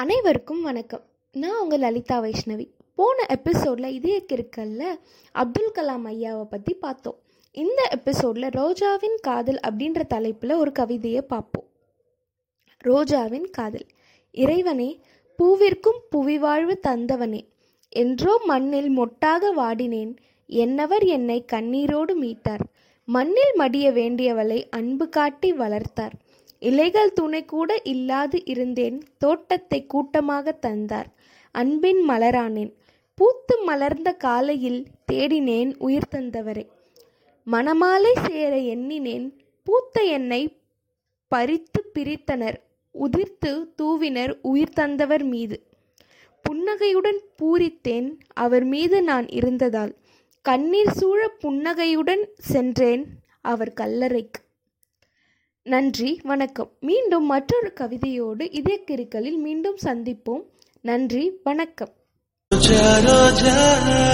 அனைவருக்கும் வணக்கம். நான் உங்கள் லலிதா வைஷ்ணவி. போன எபிசோடில் இதய கிருக்கல்ல அப்துல் கலாம் ஐயாவை பற்றி பார்த்தோம். இந்த எபிசோடில் ரோஜாவின் காதல் அப்படின்ற தலைப்பில் ஒரு கவிதையை பார்ப்போம். ரோஜாவின் காதல். இறைவனே பூவிற்கும் புவிவாழ்வு தந்தவனே என்றோ மண்ணில் மொட்டாக வாடினேன் என்னவர் என்னை கண்ணீரோடு மீட்டார். மண்ணில் மடிய வேண்டியவளை அன்பு காட்டி வளர்த்தார். இலைகள் துணை கூட இல்லாது இருந்தேன். தோட்டத்தை கூட்டமாக தந்தார். அன்பின் மலரானேன். பூத்து மலர்ந்த காலையில் தேடினேன் உயிர் தந்தவரை. மணமாலை சேர எண்ணினேன். பூத்த என்னை பறித்து பிரித்தனர். உதிர்த்து தூவினர் உயிர் தந்தவர் மீது. புன்னகையுடன் பூரித்தேன். அவர் மீது நான் இருந்ததால். கண்ணீர் சூழ புன்னகையுடன் சென்றேன். அவர் கல்லறைக்கு நன்றி வணக்கம். மீண்டும் மற்றொரு கவிதையோடு இதய கிறுக்கலில் மீண்டும் சந்திப்போம். நன்றி வணக்கம். ரோஜா ரோஜா.